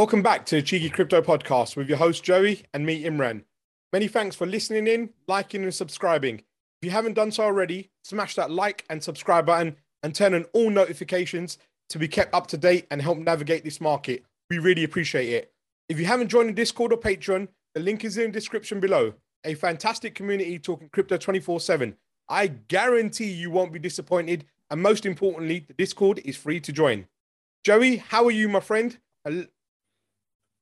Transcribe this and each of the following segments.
Welcome back to Cheeky Crypto Podcast with your host Joey and me, Imran. Many thanks for listening in, liking, and subscribing. If you haven't done so already, smash that like and subscribe button and turn on all notifications to be kept up to date and help navigate this market. We really appreciate it. If you haven't joined the Discord or Patreon, the link is in the description below. A fantastic community talking crypto 24 7. I guarantee you won't be disappointed. And most importantly, the Discord is free to join. Joey, how are you, my friend?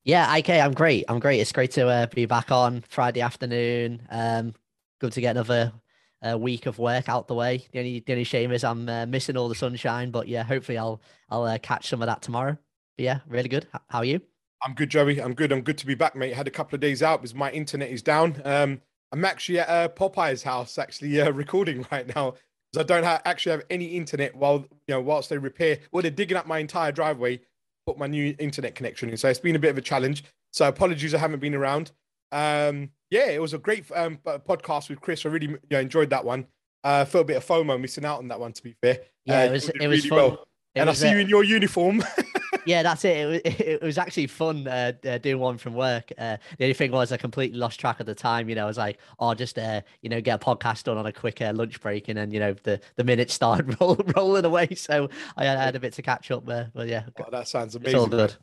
Yeah, IK, I'm great. I'm great. It's great to uh, be back on Friday afternoon. Um, good to get another uh, week of work out the way. The only, the only shame is I'm uh, missing all the sunshine, but yeah, hopefully I'll I'll uh, catch some of that tomorrow. But yeah, really good. How are you? I'm good, Joey. I'm good. I'm good to be back, mate. Had a couple of days out because my internet is down. Um, I'm actually at uh, Popeye's house, actually uh, recording right now because I don't ha- actually have any internet while you know whilst they repair. Well, they're digging up my entire driveway put my new internet connection in. So it's been a bit of a challenge. So apologies, I haven't been around. Um, yeah, it was a great um, podcast with Chris. I really you know, enjoyed that one. Uh, felt a bit of FOMO missing out on that one, to be fair. Yeah, uh, it was. It, it was fun. Well. It and I see you in your uniform. yeah, that's it. It was, it was actually fun uh, uh, doing one from work. Uh, the only thing was I completely lost track of the time. You know, I was like, oh, just uh, you know, get a podcast done on a quick uh, lunch break, and then you know the the minutes started roll, rolling away. So I had, I had, a bit to catch up there. But yeah, oh, that sounds amazing. It's all good.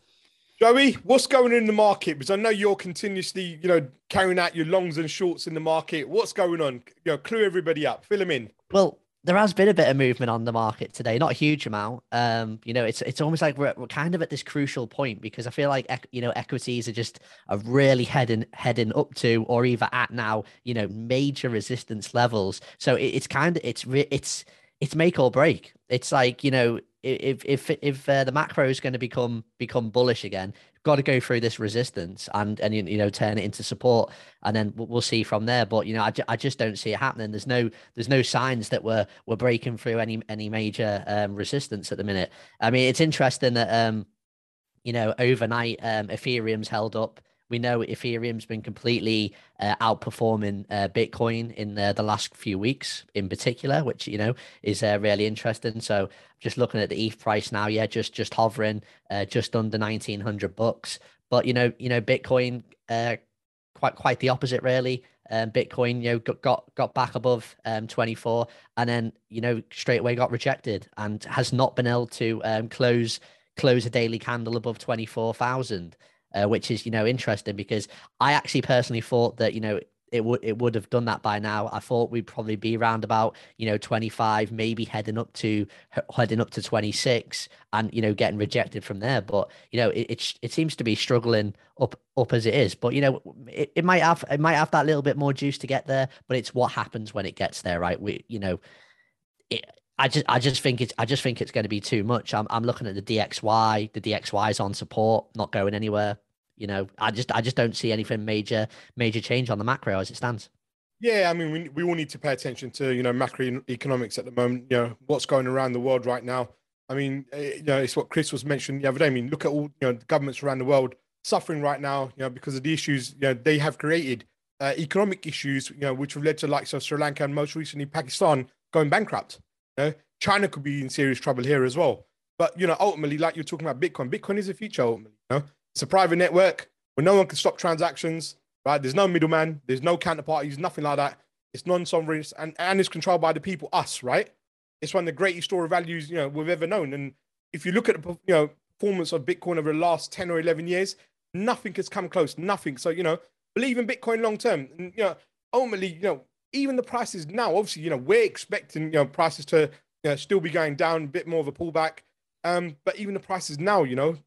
Joey, what's going on in the market? Because I know you're continuously, you know, carrying out your longs and shorts in the market. What's going on? You know, clue everybody up, fill them in. Well, there has been a bit of movement on the market today, not a huge amount. Um, you know, it's it's almost like we're, we're kind of at this crucial point because I feel like you know equities are just are really heading heading up to or either at now, you know, major resistance levels. So it, it's kind of it's it's it's make or break. It's like you know if if if uh, the macro is going to become become bullish again, got to go through this resistance and and you know turn it into support and then we'll see from there. But you know I, I just don't see it happening. There's no there's no signs that we're we're breaking through any any major um, resistance at the minute. I mean it's interesting that um you know overnight um ethereum's held up we know Ethereum's been completely uh, outperforming uh, Bitcoin in the, the last few weeks, in particular, which you know is uh, really interesting. So, just looking at the ETH price now, yeah, just just hovering uh, just under nineteen hundred bucks. But you know, you know, Bitcoin uh, quite quite the opposite, really. Um, Bitcoin, you know, got got, got back above um, 24, and then you know straight away got rejected, and has not been able to um, close close a daily candle above 24,000 uh, which is you know interesting because I actually personally thought that you know it would it would have done that by now. I thought we'd probably be around about you know 25, maybe heading up to heading up to 26, and you know getting rejected from there. But you know it it, it seems to be struggling up up as it is. But you know it, it might have it might have that little bit more juice to get there. But it's what happens when it gets there, right? We you know. It, I just I just think it's I just think it's going to be too much. I'm I'm looking at the DXY. The DXY is on support, not going anywhere. You know, I just I just don't see anything major major change on the macro as it stands. Yeah, I mean, we, we all need to pay attention to you know macroeconomics at the moment. You know what's going around the world right now. I mean, eh, you know, it's what Chris was mentioning the other day. I mean, look at all you know the governments around the world suffering right now. You know, because of the issues you know they have created, uh, economic issues. You know, which have led to like so Sri Lanka and most recently Pakistan going bankrupt. You know, China could be in serious trouble here as well. But you know, ultimately, like you're talking about Bitcoin, Bitcoin is the future. Ultimately, you know, it's a private network where no one can stop transactions, right? There's no middleman, there's no counterparties, nothing like that. It's non-sovereign and, and it's controlled by the people, us, right? It's one of the greatest store of values, you know, we've ever known. And if you look at the you know performance of Bitcoin over the last 10 or 11 years, nothing has come close, nothing. So, you know, believe in Bitcoin long term. And, you know, ultimately, you know, even the prices now, obviously, you know, we're expecting, you know, prices to you know, still be going down, a bit more of a pullback. Um, but even the prices now, you know,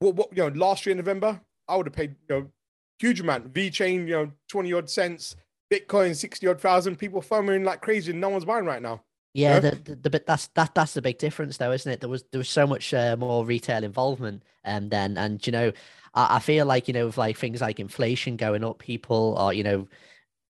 what, what you know, last year in November, I would have paid you know huge amount. VeChain, you know, twenty odd cents. Bitcoin, sixty odd thousand. People farming like crazy, and no one's buying right now. Yeah, you know? the, the, the that's that that's the big difference, though, isn't it? There was there was so much uh, more retail involvement, um, then, and you know, I, I feel like you know, with like things like inflation going up, people are you know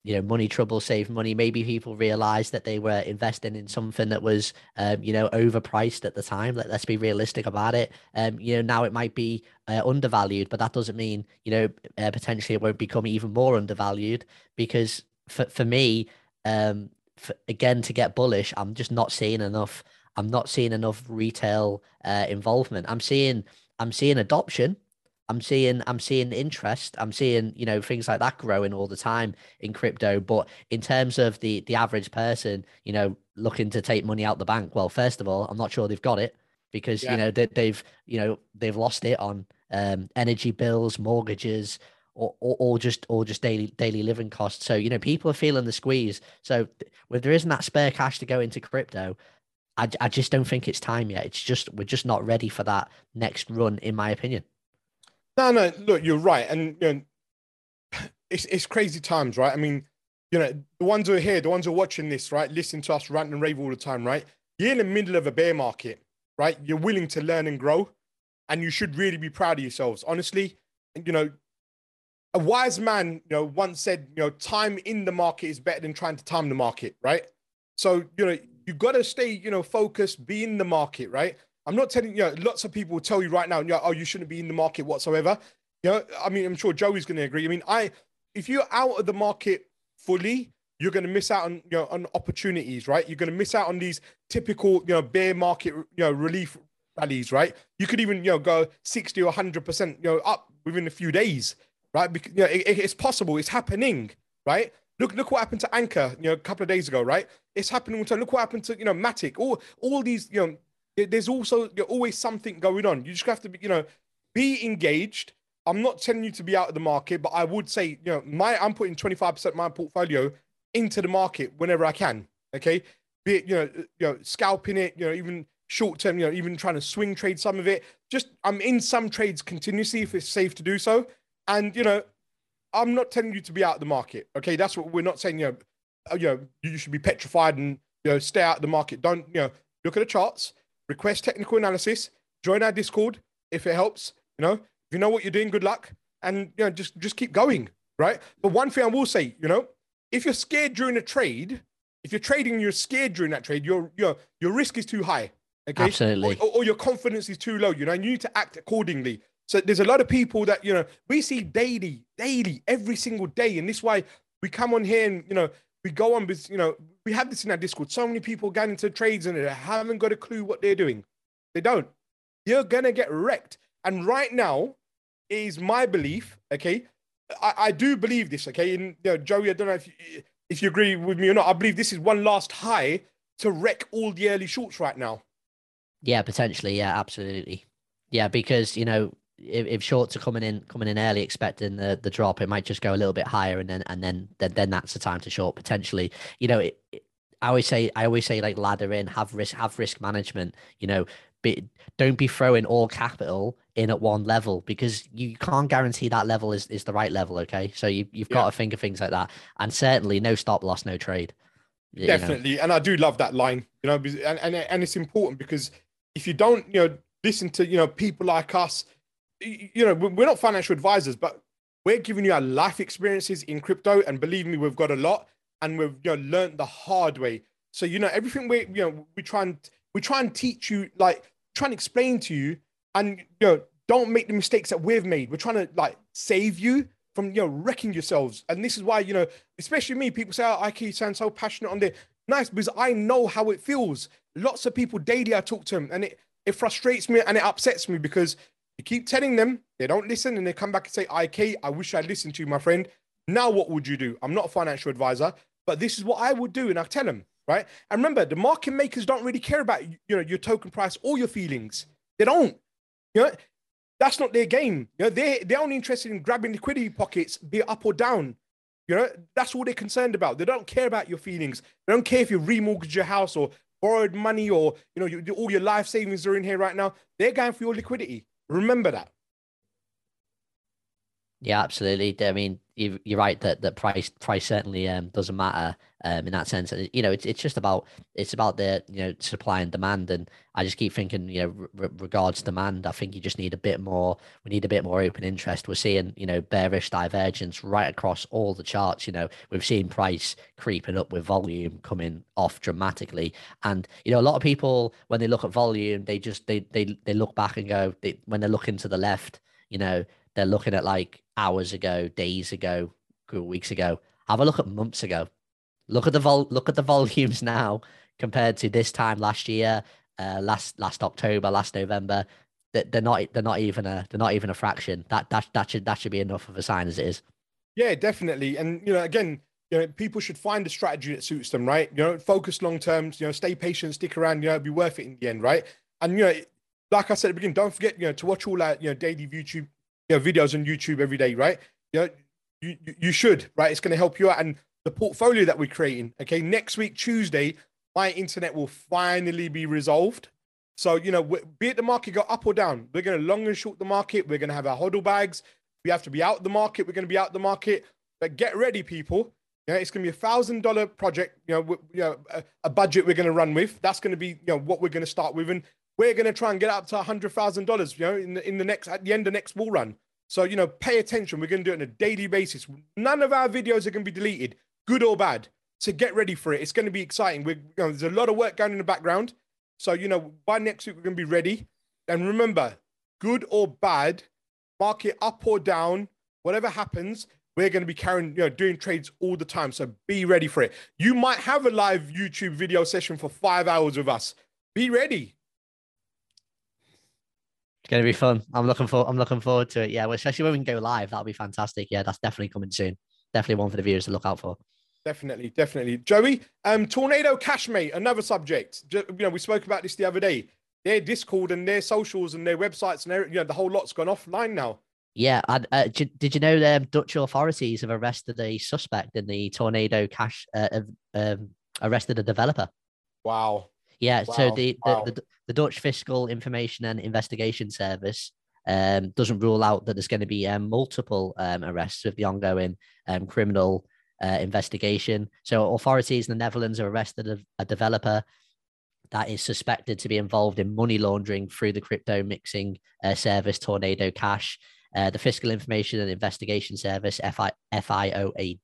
you know money trouble save money. Maybe people realized that they were investing in something that was um, you know overpriced at the time. Let, us be realistic about it. Um, you know now it might be uh, undervalued but that doesn't mean you know uh, potentially it won't become even more undervalued because for, for me um, for, again to get bullish i'm just not seeing enough i'm not seeing enough retail uh, involvement. I'm seeing I'm seeing adoption. I'm seeing I'm seeing interest. I'm seeing you know things like that growing all the time in crypto. But in terms of the the average person, you know, looking to take money out the bank, well, first of all, I'm not sure they've got it because yeah. you know they, they've you know they've lost it on um, energy bills, mortgages, or, or, or just or just daily daily living costs. So you know people are feeling the squeeze. So if there isn't that spare cash to go into crypto, I, I just don't think it's time yet. It's just we're just not ready for that next run, in my opinion. No, no, look, you're right, and you know, it's it's crazy times, right? I mean, you know, the ones who are here, the ones who are watching this, right, listen to us rant and rave all the time, right? You're in the middle of a bear market, right? You're willing to learn and grow, and you should really be proud of yourselves. Honestly, you know, a wise man, you know, once said, you know, time in the market is better than trying to time the market, right? So, you know, you got to stay, you know, focused, be in the market, right? I'm not telling you, know, lots of people will tell you right now, you know, oh, you shouldn't be in the market whatsoever. You know, I mean, I'm sure Joey's going to agree. I mean, I, if you're out of the market fully, you're going to miss out on, you know, on opportunities, right? You're going to miss out on these typical, you know, bear market, you know, relief rallies, right? You could even, you know, go 60 or 100%, you know, up within a few days, right? Because, you know, it, it's possible. It's happening, right? Look, look what happened to Anchor, you know, a couple of days ago, right? It's happening. Look what happened to, you know, Matic. All, all these, you know, there's also know, always something going on. You just have to be, you know, be engaged. I'm not telling you to be out of the market, but I would say, you know, my I'm putting 25% of my portfolio into the market whenever I can. Okay. Be it, you know, you know, scalping it, you know, even short term, you know, even trying to swing trade some of it. Just I'm in some trades continuously if it's safe to do so. And you know, I'm not telling you to be out of the market. Okay. That's what we're not saying, you know, uh, you know, you should be petrified and you know, stay out of the market. Don't, you know, look at the charts request technical analysis, join our Discord if it helps. You know, if you know what you're doing, good luck, and you know, just just keep going, right? But one thing I will say, you know, if you're scared during a trade, if you're trading, you're scared during that trade, your your your risk is too high. Okay, absolutely, or, or your confidence is too low. You know, and you need to act accordingly. So there's a lot of people that you know we see daily, daily, every single day, and this is why we come on here and you know we go on, you know, we have this in our Discord. So many people get into trades and they haven't got a clue what they're doing. They don't. You're gonna get wrecked. And right now is my belief. Okay, I, I do believe this. Okay, and you know, Joey, I don't know if you, if you agree with me or not. I believe this is one last high to wreck all the early shorts right now. Yeah, potentially. Yeah, absolutely. Yeah, because you know if, if shorts are coming in coming in early, expecting the the drop, it might just go a little bit higher, and then and then then, then that's the time to short potentially. You know, it, it, I always say I always say like ladder in, have risk have risk management. You know, be, don't be throwing all capital in at one level because you can't guarantee that level is, is the right level. Okay, so you you've got to think of things like that, and certainly no stop loss, no trade. Definitely, know. and I do love that line. You know, and, and and it's important because if you don't, you know, listen to you know people like us you know, we're not financial advisors, but we're giving you our life experiences in crypto, and believe me, we've got a lot, and we've you know learned the hard way. So you know, everything we you know we try and we try and teach you, like try and explain to you, and you know, don't make the mistakes that we've made. We're trying to like save you from you know wrecking yourselves, and this is why you know, especially me, people say, "Oh, I can sound so passionate on this." Nice, because I know how it feels. Lots of people daily I talk to them, and it it frustrates me and it upsets me because you keep telling them, they don't listen, and they come back and say, IK, I wish I'd listened to you, my friend. Now, what would you do? I'm not a financial advisor, but this is what I would do. And I tell them, right? And remember, the market makers don't really care about you know your token price or your feelings. They don't. You know, that's not their game. You know, they they're only interested in grabbing liquidity pockets, be it up or down. You know, that's all they're concerned about. They don't care about your feelings. They don't care if you remortgage your house or borrowed money or you know you, all your life savings are in here right now. They're going for your liquidity. Remember that. Yeah, absolutely. I mean, you're right that that price price certainly um, doesn't matter um, in that sense. You know, it's it's just about it's about the you know supply and demand, and I just keep thinking you know re- regards demand. I think you just need a bit more. We need a bit more open interest. We're seeing you know bearish divergence right across all the charts. You know, we've seen price creeping up with volume coming off dramatically, and you know a lot of people when they look at volume, they just they they they look back and go they, when they're looking to the left. You know, they're looking at like hours ago, days ago, weeks ago. Have a look at months ago. Look at the vol look at the volumes now compared to this time last year, uh, last last October, last November. that they're not they're not even a they're not even a fraction. That that that should that should be enough of a sign as it is. Yeah, definitely. And you know, again, you know, people should find a strategy that suits them, right? You know, focus long term, you know, stay patient, stick around, you know, it'll be worth it in the end, right? And you know, like I said at the beginning, don't forget, you know, to watch all that, you know, daily YouTube, you know, videos on YouTube every day, right? You know, you, you should, right? It's going to help you out. And the portfolio that we're creating, okay, next week, Tuesday, my internet will finally be resolved. So, you know, be it the market go up or down, we're going to long and short the market. We're going to have our hodl bags. We have to be out the market. We're going to be out the market. But get ready, people. You know, it's going to be a thousand dollar project. You know, you know, a, a budget we're going to run with. That's going to be, you know, what we're going to start with, and we're going to try and get up to a hundred thousand dollars. You know, in the in the next at the end of next bull run. So you know, pay attention. We're going to do it on a daily basis. None of our videos are going to be deleted, good or bad. So get ready for it. It's going to be exciting. We, you know, there's a lot of work going in the background. So you know, by next week we're going to be ready. And remember, good or bad, market up or down, whatever happens, we're going to be carrying, you know, doing trades all the time. So be ready for it. You might have a live YouTube video session for five hours with us. Be ready. To be fun. I'm looking for. I'm looking forward to it. Yeah, well, especially when we can go live, that'll be fantastic. Yeah, that's definitely coming soon. Definitely one for the viewers to look out for. Definitely, definitely. Joey, um, Tornado Cash, mate, another subject. You know, we spoke about this the other day. Their Discord and their socials and their websites and their, you know, the whole lot's gone offline now. Yeah, uh, did, did you know the Dutch authorities have arrested a suspect in the tornado cash? Uh, um, arrested a developer. Wow. Yeah. Wow. So the, wow. the, the the Dutch Fiscal Information and Investigation Service um, doesn't rule out that there's going to be um, multiple um, arrests with the ongoing um, criminal uh, investigation. So authorities in the Netherlands have arrested a, a developer that is suspected to be involved in money laundering through the crypto mixing uh, service Tornado Cash. Uh, the Fiscal Information and Investigation Service, FI, FIOA,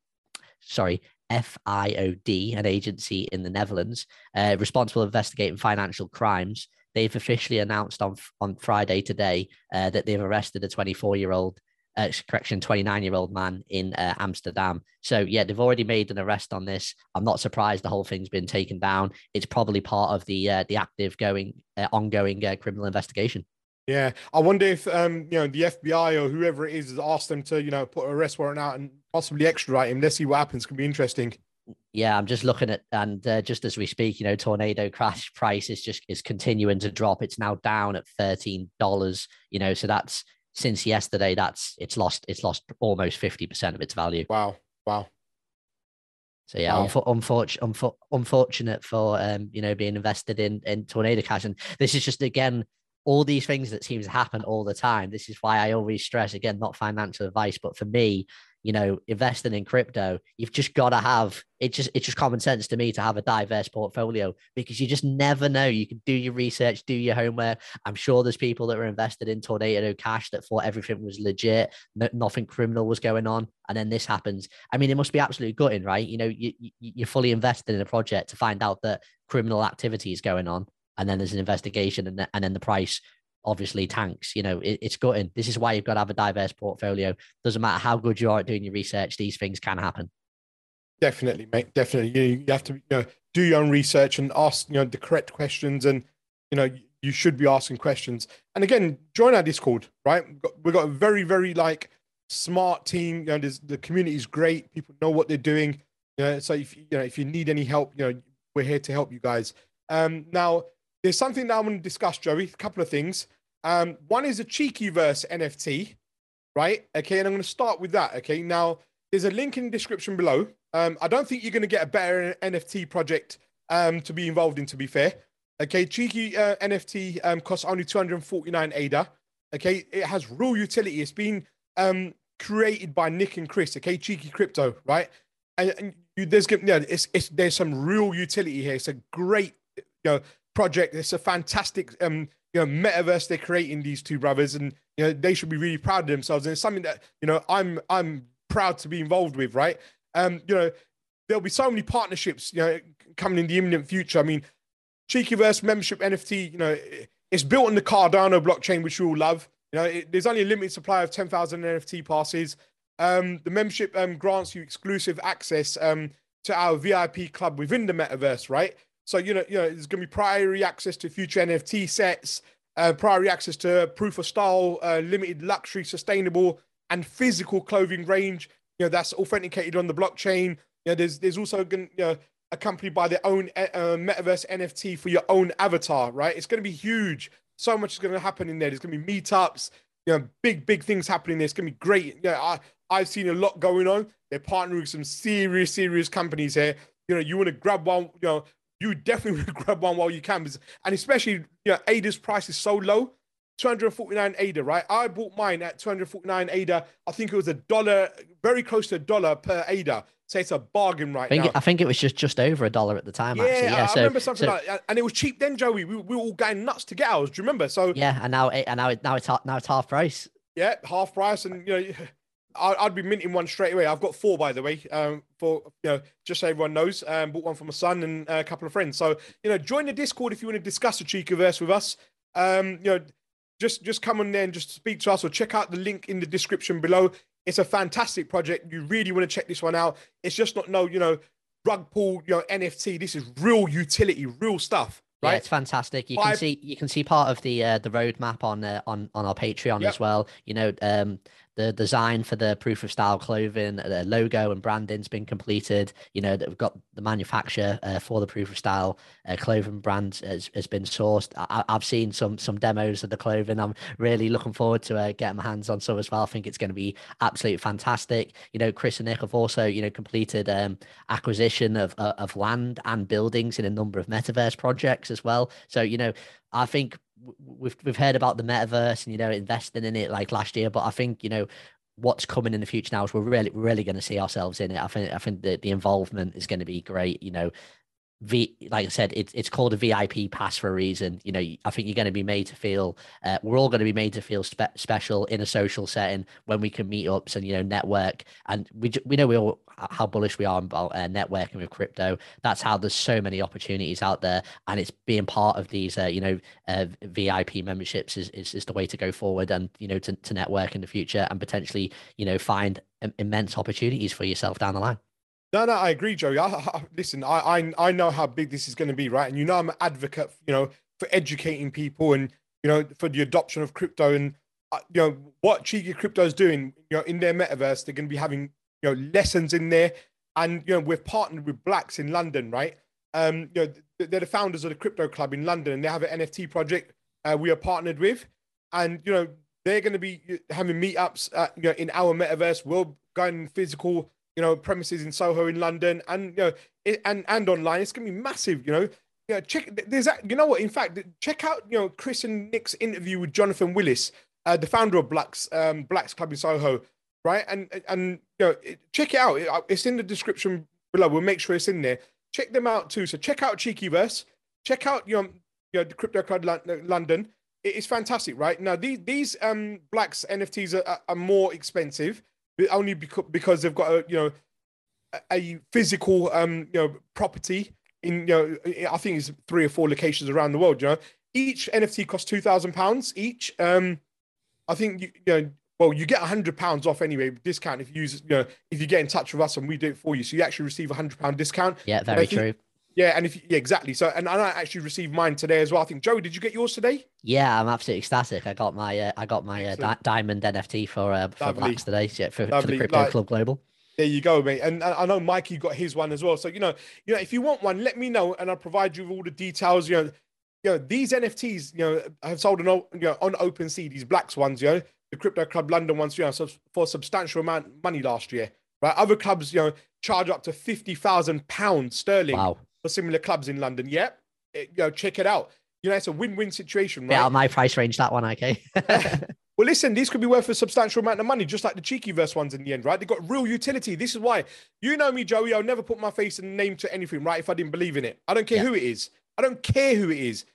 sorry, FIOD, an agency in the Netherlands uh, responsible for investigating financial crimes. They've officially announced on on Friday today uh, that they've arrested a 24 year old, uh, correction, 29 year old man in uh, Amsterdam. So yeah, they've already made an arrest on this. I'm not surprised the whole thing's been taken down. It's probably part of the uh, the active going ongoing criminal investigation. Yeah, I wonder if um, you know the FBI or whoever it is has asked them to you know put a arrest warrant out and possibly extradite him. Let's see what happens. Could be interesting. Yeah, I'm just looking at and uh, just as we speak, you know, tornado crash price is just is continuing to drop. It's now down at thirteen dollars. You know, so that's since yesterday. That's it's lost. It's lost almost fifty percent of its value. Wow! Wow! So yeah, wow. unfortunate, unfor- unfortunate for um, you know being invested in in tornado cash, and this is just again all these things that seems to happen all the time. This is why I always stress again, not financial advice, but for me, you know, investing in crypto, you've just got to have it. Just it's just common sense to me to have a diverse portfolio because you just never know. You can do your research, do your homework. I'm sure there's people that were invested in Tornado Cash that thought everything was legit, no, nothing criminal was going on, and then this happens. I mean, it must be absolutely gutting, right? You know, you, you're fully invested in a project to find out that criminal activity is going on and then there's an investigation, and, and then the price obviously tanks. You know, it, it's gutting. This is why you've got to have a diverse portfolio. Doesn't matter how good you are at doing your research; these things can happen. Definitely, mate. Definitely, you, you have to you know, do your own research and ask you know the correct questions, and you know you should be asking questions. And again, join our Discord. Right, we've got, we've got a very very like smart team. You know, the community is great. People know what they're doing. You know, so if you know if you need any help, you know we're here to help you guys. Um, now there's something that I want to discuss, Joey. A couple of things. Um, one is a cheeky verse NFT, right? Okay, and I'm going to start with that. Okay, now there's a link in the description below. Um, I don't think you're going to get a better NFT project um, to be involved in. To be fair, okay, cheeky uh, NFT um, costs only 249 ADA. Okay, it has real utility. It's been um, created by Nick and Chris. Okay, cheeky crypto, right? And, and you, there's yeah, it's, it's there's some real utility here. It's a great you know project. It's a fantastic um, you know metaverse they're creating these two brothers, and you know they should be really proud of themselves. And it's something that you know I'm I'm proud to be involved with. Right? Um, you know there'll be so many partnerships you know coming in the imminent future. I mean, Cheekyverse membership NFT. You know it's built on the Cardano blockchain, which we all love. You know, it, there's only a limited supply of 10,000 NFT passes. Um, the membership um, grants you exclusive access um, to our VIP club within the metaverse, right? So you know, you know, there's going to be priority access to future NFT sets. uh, priority access to proof of style, uh, limited luxury, sustainable, and physical clothing range. You know that's authenticated on the blockchain. You know, there's there's also going to you know accompanied by their own uh, metaverse NFT for your own avatar. Right, it's going to be huge. So much is going to happen in there. There's going to be meetups. You know, big big things happening there. It's going to be great. Yeah, I I've seen a lot going on. They're partnering with some serious serious companies here. You know, you want to grab one. You know, you definitely grab one while you can. And especially, you know, ADA's price is so low. 249 ADA, right? I bought mine at 249 ADA. I think it was a dollar, very close to a dollar per ADA. So it's a bargain right I think, now. I think it was just just over a dollar at the time. Yeah, actually. yeah. I so, remember something so, like that. And it was cheap then, Joey. We, we were all going nuts to get ours. Do you remember? So yeah, and now and now it, now it's now it's half price. Yeah, half price, and you know, I'd be minting one straight away. I've got four, by the way, um, for you know, just so everyone knows. Um, bought one for my son and a couple of friends. So you know, join the Discord if you want to discuss the Cheekyverse with us. Um, you know, just just come on there and just speak to us, or check out the link in the description below. It's a fantastic project. You really want to check this one out. It's just not no, you know, rug pull, you know, NFT. This is real utility, real stuff. Right? Yeah, it's fantastic. You can see you can see part of the uh, the roadmap on uh, on on our Patreon yep. as well. You know, um, the design for the proof of style clothing, the logo and branding's been completed. You know, that we've got the manufacturer uh, for the proof of style uh, clothing brand has, has been sourced. I, have seen some some demos of the clothing. I'm really looking forward to uh, getting my hands on some as well. I think it's going to be absolutely fantastic. You know, Chris and Nick have also you know completed um, acquisition of uh, of land and buildings in a number of metaverse projects as well. So you know, I think we've we've heard about the metaverse and you know investing in it like last year, but I think you know what's coming in the future now is we're really really going to see ourselves in it. I think I think the the involvement is going to be great. You know, V, like I said, it's it's called a VIP pass for a reason. You know, I think you're going to be made to feel. Uh, we're all going to be made to feel spe- special in a social setting when we can meet ups and you know network. And we we know we all how bullish we are about uh, networking with crypto. That's how there's so many opportunities out there, and it's being part of these uh, you know uh, VIP memberships is, is is the way to go forward, and you know to to network in the future and potentially you know find immense opportunities for yourself down the line. No, no, I agree, Joey. I, I, listen, I, I, I know how big this is going to be, right? And you know, I'm an advocate, you know, for educating people and you know for the adoption of crypto and uh, you know what cheeky crypto is doing. You know, in their metaverse, they're going to be having you know lessons in there, and you know we've partnered with Blacks in London, right? Um, you know, they're the founders of the crypto club in London, and they have an NFT project uh, we are partnered with, and you know they're going to be uh, having meetups, uh, you know, in our metaverse. We're going physical you know, premises in Soho in London, and you know, it, and and online. It's gonna be massive. You know, yeah. Check. There's that. You know what? In fact, check out you know Chris and Nick's interview with Jonathan Willis, uh, the founder of Blacks um, Blacks Club in Soho, right? And and you know, check it out. Uh, it's in the description below. We'll make sure it's in there. Check them out too. So check out Cheekyverse. Check out you know, you know the Crypto Club London. It is fantastic, right? Now these these um Blacks NFTs are, are more expensive only because because they've got a you know a physical um you know property in you know I think it's three or four locations around the world. You know, each NFT costs two thousand pounds each. Um, I think you, you know. Well, you get a hundred pounds off anyway, discount if you use, you know, if you get in touch with us and we do it for you. So you actually receive a hundred pound discount. Yeah, very true. Yeah, and if yeah, exactly. So, and I actually received mine today as well. I think Joe, did you get yours today? Yeah, I'm absolutely ecstatic. I got my uh, I got my uh, di- diamond NFT for uh, for Lovely. Blacks today. Yeah, for, for the Crypto like, Club Global. There you go, mate. And I know Mikey got his one as well. So you know, you know, if you want one, let me know, and I'll provide you with all the details. You know, you know these NFTs, you know, have sold on you know on OpenSea. These blacks ones, you know, the Crypto Club London ones, you know, so for a substantial amount of money last year. Right, other clubs, you know, charge up to fifty thousand pounds sterling. Wow for similar clubs in London. Yep. It, eh, you know, check it out. You know, it's a win-win situation, right? Yeah, my price range, that one, okay. well, listen, these could be worth a substantial amount of money, just like the Cheekyverse ones in the end, right? They've got real utility. This is why you know me, Joey. I'll never put my face and name to anything, right? If I didn't believe in it, I don't care yeah. who it is. I don't care who it is.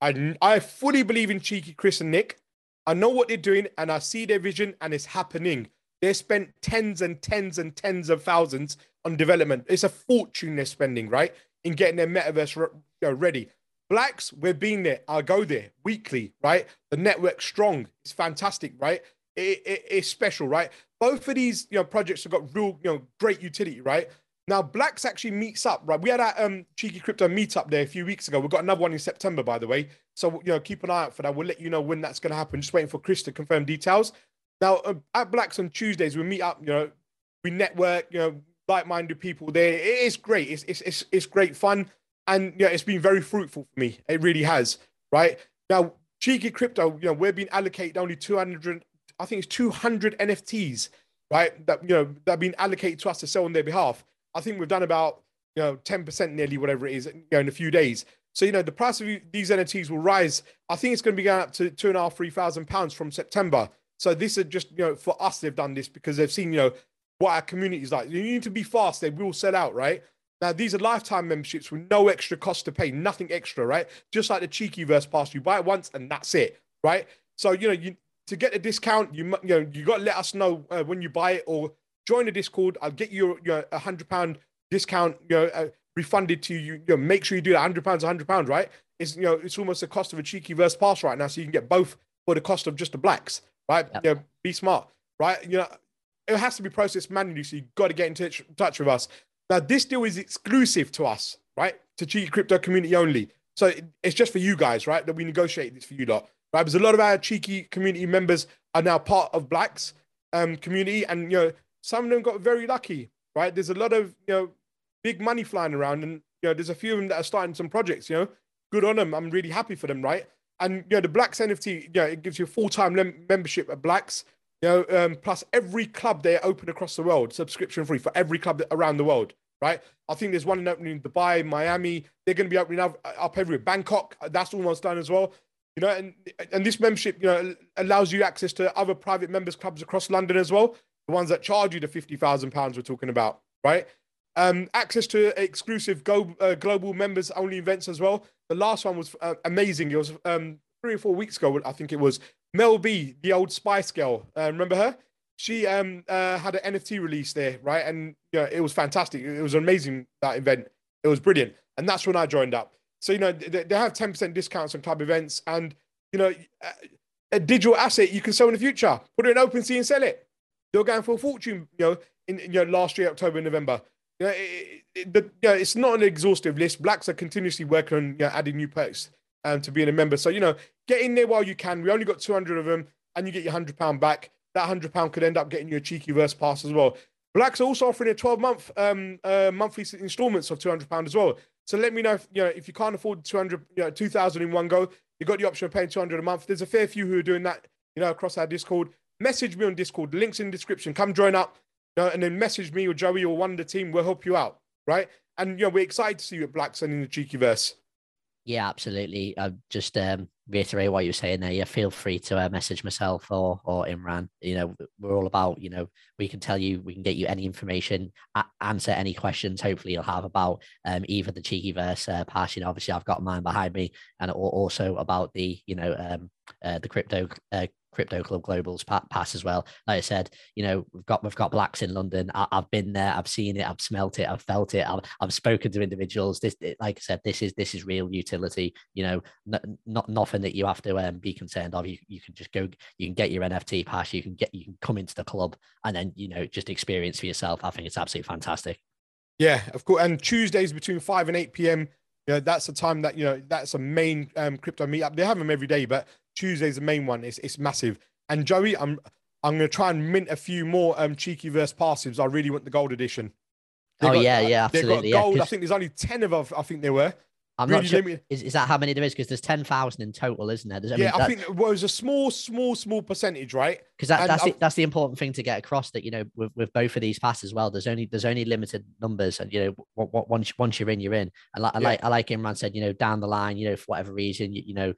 I I fully believe in Cheeky Chris and Nick. I know what they're doing, and I see their vision, and it's happening. They spent tens and tens and tens of thousands on development. It's a fortune they're spending, right? In getting their metaverse re- you know, ready. Blacks, we're being there. I'll go there weekly, right? The network's strong. It's fantastic, right? It, it, it's special, right? Both of these you know projects have got real, you know, great utility, right? Now, Blacks actually meets up, right? We had our um, Cheeky Crypto meetup there a few weeks ago. We've got another one in September, by the way. So, you know, keep an eye out for that. We'll let you know when that's going to happen. Just waiting for Chris to confirm details. Now, uh, at Blacks on Tuesdays, we meet up, you know, we network, you know, like-minded people there. It is great. It's, it's, it's, it's great fun. And, yeah, it's been very fruitful for me. It really has, right? Now, Cheeky Crypto, you know, we're being allocated only 200, I think it's 200 NFTs, right? That, you know, that have been allocated to us to sell on their behalf. I think we've done about you know 10% nearly whatever it is you know, in a few days. So you know the price of these NFTs will rise. I think it's going to be going up to two and a half, three thousand pounds from September. So this is just you know for us they've done this because they've seen you know what our community is like. You need to be fast; they will sell out, right? Now these are lifetime memberships with no extra cost to pay, nothing extra, right? Just like the cheeky verse pass, you buy it once and that's it, right? So you know you to get a discount, you you know you got to let us know uh, when you buy it or join the Discord. I'll get you your a hundred pound discount, you know, uh, refunded to you. You know, make sure you do that. Hundred pounds, hundred pounds, right? It's you know, it's almost the cost of a cheeky verse pass right now, so you can get both for the cost of just the blacks, right? Yep. You know, be smart, right? You know, it has to be processed manually, so you've got to get in touch, touch with us. Now, this deal is exclusive to us, right? To cheeky crypto community only. So it's just for you guys, right? That we negotiate this for you lot, right? Because a lot of our cheeky community members are now part of Blacks um, community, and you know some of them got very lucky, right? There's a lot of you know big money flying around, and you know there's a few of them that are starting some projects. You know, good on them. I'm really happy for them, right? And you know the Blacks NFT, yeah, it gives you a full time membership at Blacks. You know, um, plus every club they're open across the world, subscription free for every club around the world, right? I think there's one in opening in Dubai, Miami. They're going to be opening up, up everywhere. Bangkok, that's almost done as well. You know, and and this membership, you know, allows you access to other private members clubs across London as well the ones that charge you the fifty thousand pounds we're talking about, right? Um, access to exclusive go, uh, global members only events as well. The last one was uh, amazing. It was um, three or four weeks ago, I think it was. Mel B, the old Spice Girl, uh, remember her? She um, uh, had an NFT release there, right? And yeah, it was fantastic. It was amazing that event. It was brilliant, and that's when I joined up. So you know they, they have ten percent discounts on club events, and you know a digital asset you can sell in the future. Put it in OpenSea and sell it. Were going for a fortune, you know, in you know last year, October, November. You know, it, it, the, you know, it's not an exhaustive list. Blacks are continuously working on you know, adding new perks um, to being a member. So you know, get in there while you can. We only got 200 of them, and you get your hundred pound back. That hundred pound could end up getting you a cheeky verse pass as well. Blacks are also offering a 12 month um, uh, monthly installments of 200 pound as well. So let me know if you know if you can't afford 200, you know, 2,000 in one go. You got the option of paying 200 a month. There's a fair few who are doing that, you know, across our Discord message me on Discord. Links in the description. Come join up, you know, and then message me or Joey or one of the team. We'll help you out, right? And you know, we're excited to see you at Blacks and in the Cheeky Verse. Yeah, absolutely. I just um, reiterate what you were saying there. Yeah, feel free to uh, message myself or or Imran. You know, we're all about. You know, we can tell you, we can get you any information, a- answer any questions. Hopefully, you'll have about um, either the cheeky verse uh, obviously, I've got mine behind me, and also about the you know um, uh, the crypto uh, Crypto Club Global's pass as well. Like I said, you know, we've got we've got blacks in London. I, have been there. I've seen it. I've smelt it. I've felt it. I've, I've spoken to individuals. This, like I said, this is this is real utility. You know, n- not nothing that you have to um, be concerned of. You you can just go. You can get your NFT pass. You can get you can come into the club and then you know just experience for yourself. I think it's absolutely fantastic. Yeah, of course. And Tuesdays between five and eight p.m. You know, that's the time that you know that's a main um, crypto meetup. They have them every day, but Tuesday's the main one. It's it's massive. And Joey, I'm I'm gonna try and mint a few more um cheeky verse passives. I really want the gold edition. They oh got, yeah, yeah, absolutely. They got gold. Yeah, I think there's only ten of them. I think there were. I'm really not sure. Is, is that how many there is? Because there's ten thousand in total, isn't there? There's, I yeah, mean, I think well, it was a small, small, small percentage, right? Because that, that's the, that's the important thing to get across. That you know, with, with both of these passes as well, there's only there's only limited numbers, and you know, once once you're in, you're in. And like, yeah. I like I like Imran said, you know, down the line, you know, for whatever reason, you, you know,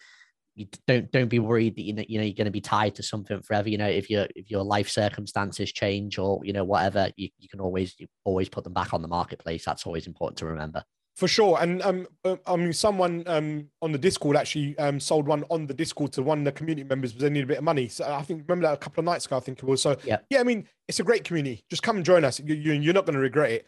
you don't don't be worried that you know, you know you're going to be tied to something forever. You know, if your if your life circumstances change or you know whatever, you, you can always you always put them back on the marketplace. That's always important to remember. For sure, and um, uh, I mean, someone um on the Discord actually um sold one on the Discord to one of the community members because they need a bit of money. So I think remember that a couple of nights ago, I think it was. So yeah, yeah. I mean, it's a great community. Just come and join us. You, you you're not going to regret it.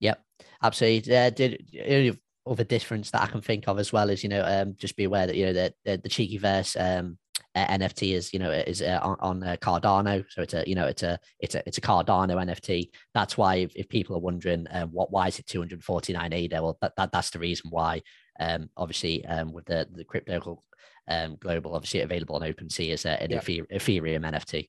Yep, absolutely. Uh, did other difference that I can think of as well is, you know, um, just be aware that, you know, the, the, the cheeky verse um, NFT is you know is uh, on, on uh, Cardano, so it's a you know it's a it's a it's a Cardano NFT. That's why if, if people are wondering um, what why is it 249 ADA, well that, that that's the reason why. Um, obviously, um, with the the crypto um, global, obviously available on OpenSea as an yeah. Ethereum NFT.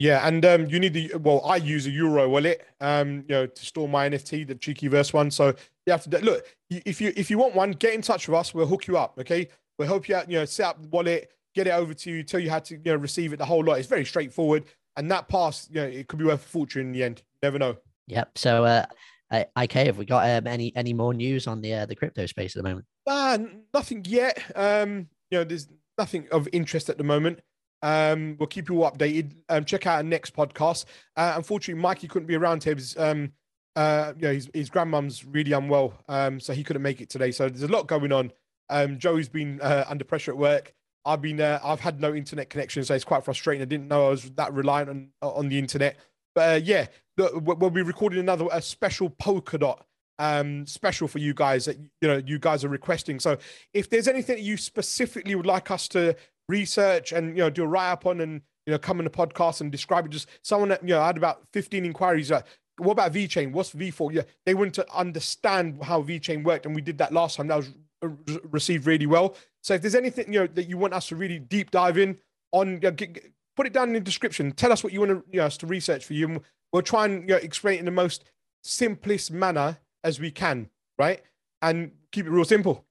Yeah, and um, you need the well. I use a Yoroi wallet, um, you know, to store my NFT, the cheeky verse one. So you have to look if you if you want one, get in touch with us. We'll hook you up. Okay, we'll help you out. You know, set up the wallet, get it over to you, tell you how to you know receive it. The whole lot. It's very straightforward, and that pass, you know, it could be worth a fortune in the end. You never know. Yep. So, uh, IK, have we got um, any any more news on the uh, the crypto space at the moment? Uh, nothing yet. Um, you know, there's nothing of interest at the moment. Um, we'll keep you all updated. Um, check out our next podcast. Uh, unfortunately, Mikey couldn't be around today. His, um, uh, yeah, his, his grandmum's really unwell, um, so he couldn't make it today. So there's a lot going on. Um, Joey's been uh, under pressure at work. I've been, uh, I've had no internet connection, so it's quite frustrating. I didn't know I was that reliant on on the internet. But uh, yeah, look, we'll be recording another a special Polkadot um, special for you guys that you know you guys are requesting. So if there's anything that you specifically would like us to research and you know do a write up on and you know come in the podcast and describe it. Just someone that you know I had about 15 inquiries. What about VeChain? What's V4? Yeah, they want to understand how VeChain worked, and we did that last time. That was received really well. So if there's anything you know that you want us to really deep dive in on, you know, get, put it down in the description. Tell us what you want to, you know, us to research for you, and we'll try and you know, explain it in the most simplest manner as we can, right? And keep it real simple.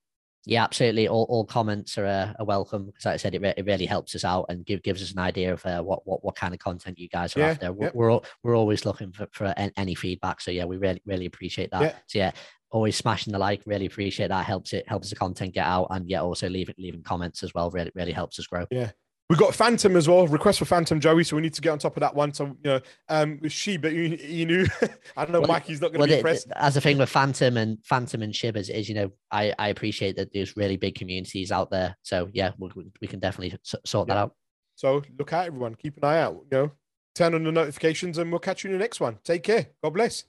Yeah, absolutely. All, all comments are, uh, are welcome because, like I said, it, re- it really helps us out and give, gives us an idea of uh, what, what what kind of content you guys are yeah, after. We're, yeah. we're we're always looking for, for any feedback. So yeah, we really really appreciate that. Yeah. So yeah, always smashing the like. Really appreciate that. Helps it helps the content get out, and yeah, also leaving leaving comments as well. Really really helps us grow. Yeah. We got Fantom as well. Request for Fantom Joey, so we need to get on top of that one. So you know, um, with Shiba Inu, I don't know, well, Mikey's not going to well, be impressed. As a thing with Fantom and Fantom and Shiba is, is, you know, I I appreciate that there's really big communities out there. So yeah, we, we can definitely sort yeah. that out. So look out, everyone. Keep an eye out. You know, turn on the notifications, and we'll catch you in the next one. Take care. God bless.